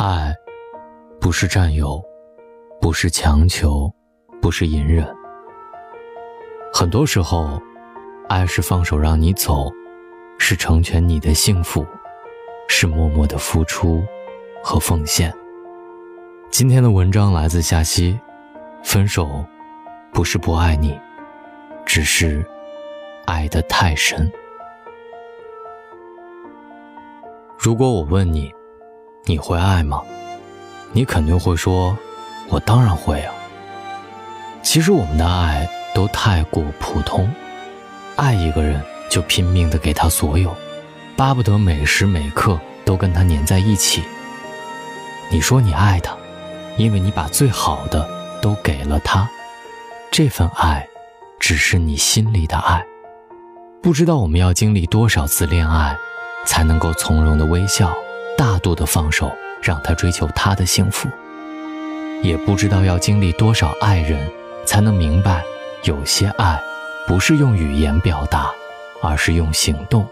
爱，不是占有，不是强求，不是隐忍。很多时候，爱是放手让你走，是成全你的幸福，是默默的付出和奉献。今天的文章来自夏曦，分手不是不爱你，只是爱得太深。如果我问你，你会爱吗？你肯定会说：“我当然会啊。”其实我们的爱都太过普通，爱一个人就拼命的给他所有，巴不得每时每刻都跟他粘在一起。你说你爱他，因为你把最好的都给了他，这份爱只是你心里的爱。不知道我们要经历多少次恋爱。才能够从容的微笑，大度的放手，让他追求他的幸福。也不知道要经历多少爱人，才能明白，有些爱，不是用语言表达，而是用行动。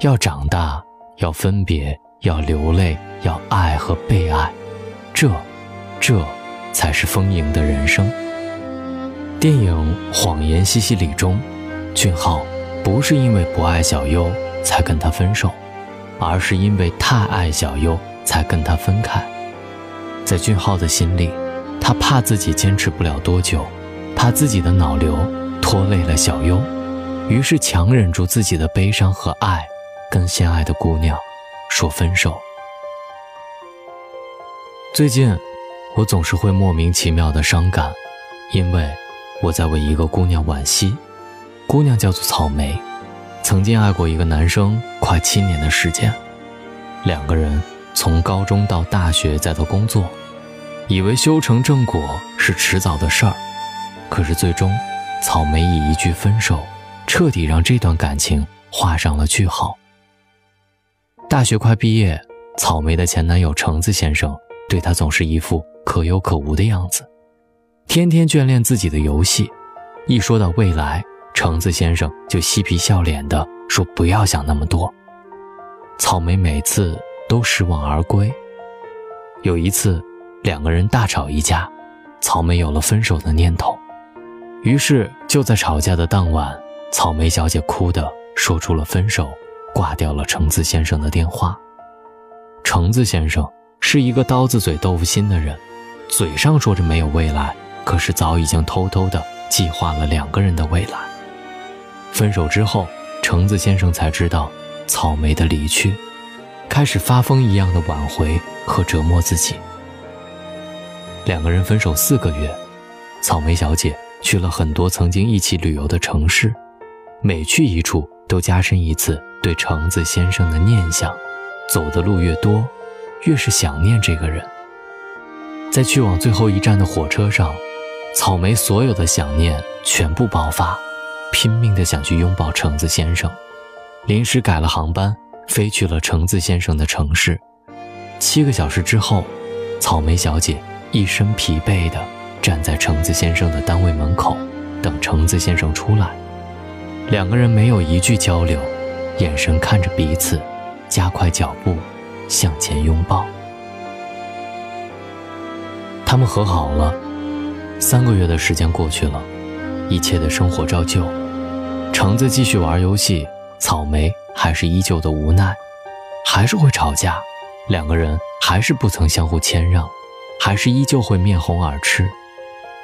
要长大，要分别，要流泪，要爱和被爱，这，这，才是丰盈的人生。电影《谎言西西里》中，俊浩不是因为不爱小优。才跟他分手，而是因为太爱小优才跟他分开。在俊浩的心里，他怕自己坚持不了多久，怕自己的脑瘤拖累了小优，于是强忍住自己的悲伤和爱，跟心爱的姑娘说分手。最近，我总是会莫名其妙的伤感，因为我在为一个姑娘惋惜，姑娘叫做草莓。曾经爱过一个男生，快七年的时间，两个人从高中到大学再到工作，以为修成正果是迟早的事儿，可是最终，草莓以一句分手，彻底让这段感情画上了句号。大学快毕业，草莓的前男友橙子先生对她总是一副可有可无的样子，天天眷恋自己的游戏，一说到未来。橙子先生就嬉皮笑脸的说：“不要想那么多。”草莓每次都失望而归。有一次，两个人大吵一架，草莓有了分手的念头。于是就在吵架的当晚，草莓小姐哭的说出了分手，挂掉了橙子先生的电话。橙子先生是一个刀子嘴豆腐心的人，嘴上说着没有未来，可是早已经偷偷的计划了两个人的未来。分手之后，橙子先生才知道草莓的离去，开始发疯一样的挽回和折磨自己。两个人分手四个月，草莓小姐去了很多曾经一起旅游的城市，每去一处都加深一次对橙子先生的念想。走的路越多，越是想念这个人。在去往最后一站的火车上，草莓所有的想念全部爆发。拼命的想去拥抱橙子先生，临时改了航班，飞去了橙子先生的城市。七个小时之后，草莓小姐一身疲惫的站在橙子先生的单位门口，等橙子先生出来。两个人没有一句交流，眼神看着彼此，加快脚步向前拥抱。他们和好了，三个月的时间过去了，一切的生活照旧。橙子继续玩游戏，草莓还是依旧的无奈，还是会吵架，两个人还是不曾相互谦让，还是依旧会面红耳赤。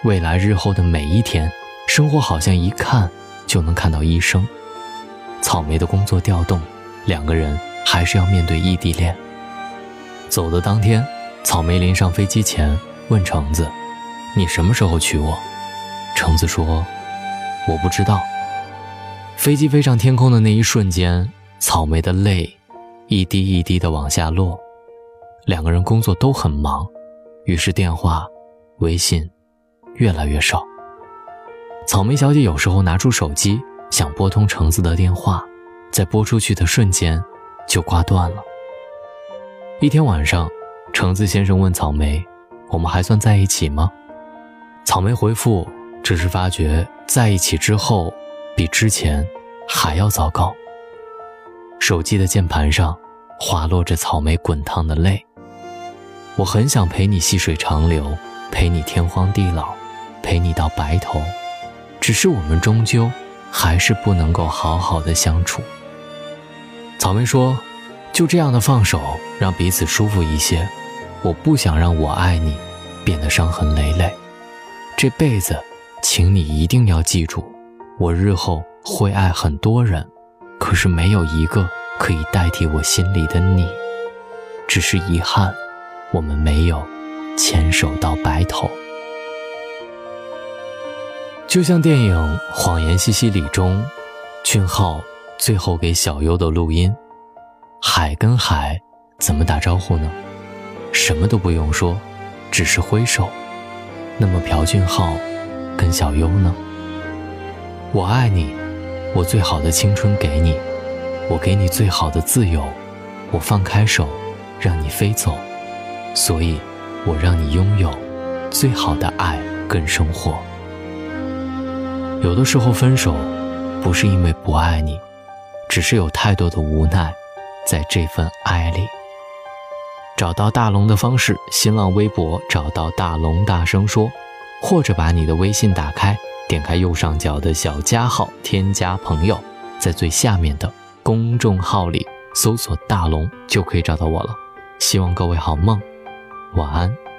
未来日后的每一天，生活好像一看就能看到医生。草莓的工作调动，两个人还是要面对异地恋。走的当天，草莓临上飞机前问橙子：“你什么时候娶我？”橙子说：“我不知道。”飞机飞上天空的那一瞬间，草莓的泪一滴一滴的往下落。两个人工作都很忙，于是电话、微信越来越少。草莓小姐有时候拿出手机想拨通橙子的电话，在拨出去的瞬间就挂断了。一天晚上，橙子先生问草莓：“我们还算在一起吗？”草莓回复：“只是发觉在一起之后。”比之前还要糟糕。手机的键盘上滑落着草莓滚烫的泪，我很想陪你细水长流，陪你天荒地老，陪你到白头。只是我们终究还是不能够好好的相处。草莓说：“就这样的放手，让彼此舒服一些。我不想让我爱你变得伤痕累累。这辈子，请你一定要记住，我日后会爱很多人，可是没有一个可以代替我心里的你。只是遗憾。”我们没有牵手到白头，就像电影《谎言西西里》中，俊浩最后给小优的录音。海跟海怎么打招呼呢？什么都不用说，只是挥手。那么朴俊浩跟小优呢？我爱你，我最好的青春给你，我给你最好的自由，我放开手，让你飞走。所以，我让你拥有最好的爱跟生活。有的时候分手，不是因为不爱你，只是有太多的无奈，在这份爱里。找到大龙的方式：新浪微博找到大龙，大声说，或者把你的微信打开，点开右上角的小加号，添加朋友，在最下面的公众号里搜索“大龙”，就可以找到我了。希望各位好梦。晚安。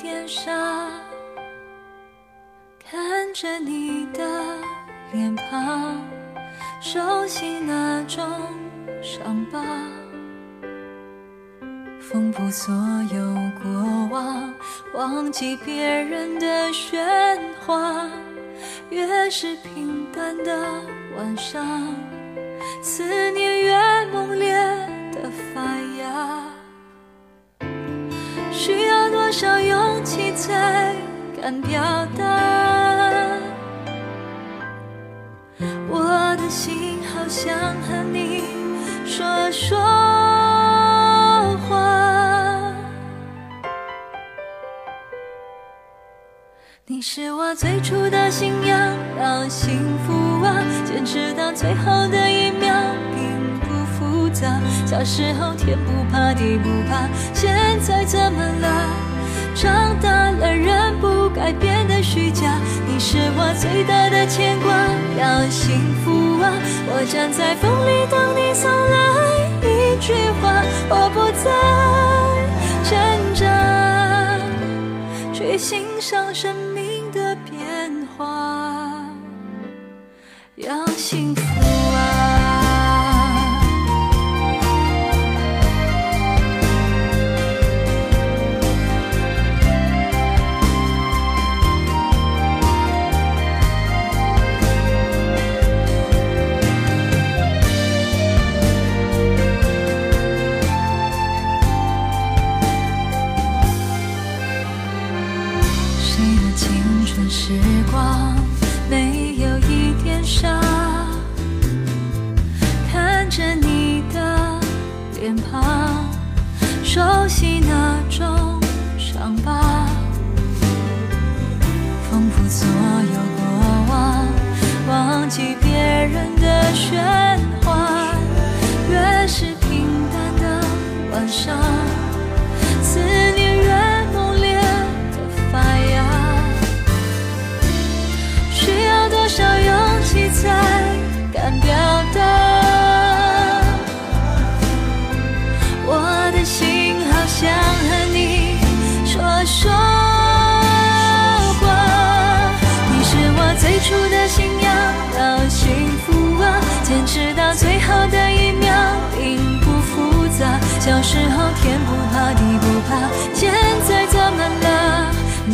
点上？看着你的脸庞，熟悉那种伤疤。缝补所有过往，忘记别人的喧哗。越是平淡的晚上，思念越猛烈少勇气才敢表达？我的心好想和你说说话。你是我最初的信仰，要幸福啊，坚持到最后的一秒，并不复杂。小时候天不怕地不怕，现在怎么了？长大了人不该变得虚假。你是我最大的牵挂，要幸福啊，我站在风里等你送来一句话，我不再挣扎，去欣赏生命的变化。要幸福脸庞熟悉那种伤疤，丰富所有过往，忘记别人的喧初的信仰，要幸福啊，坚持到最后的一秒，并不复杂。小时候天不怕地不怕，现在怎么了？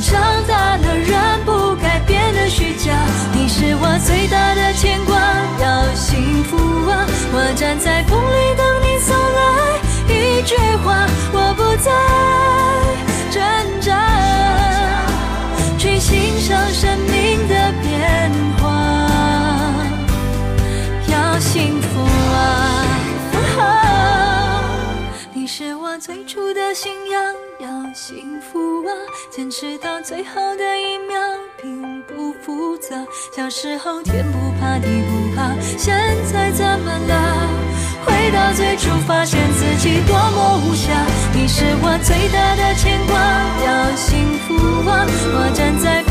长大了人不该变得虚假。你是我最大的牵挂，要幸福啊，我站在风里等你送来。一句话，我不再最初的信仰，要幸福啊！坚持到最后的一秒，并不复杂。小时候天不怕地不怕，现在怎么了？回到最初，发现自己多么无暇。你是我最大的牵挂，要幸福啊！我站在，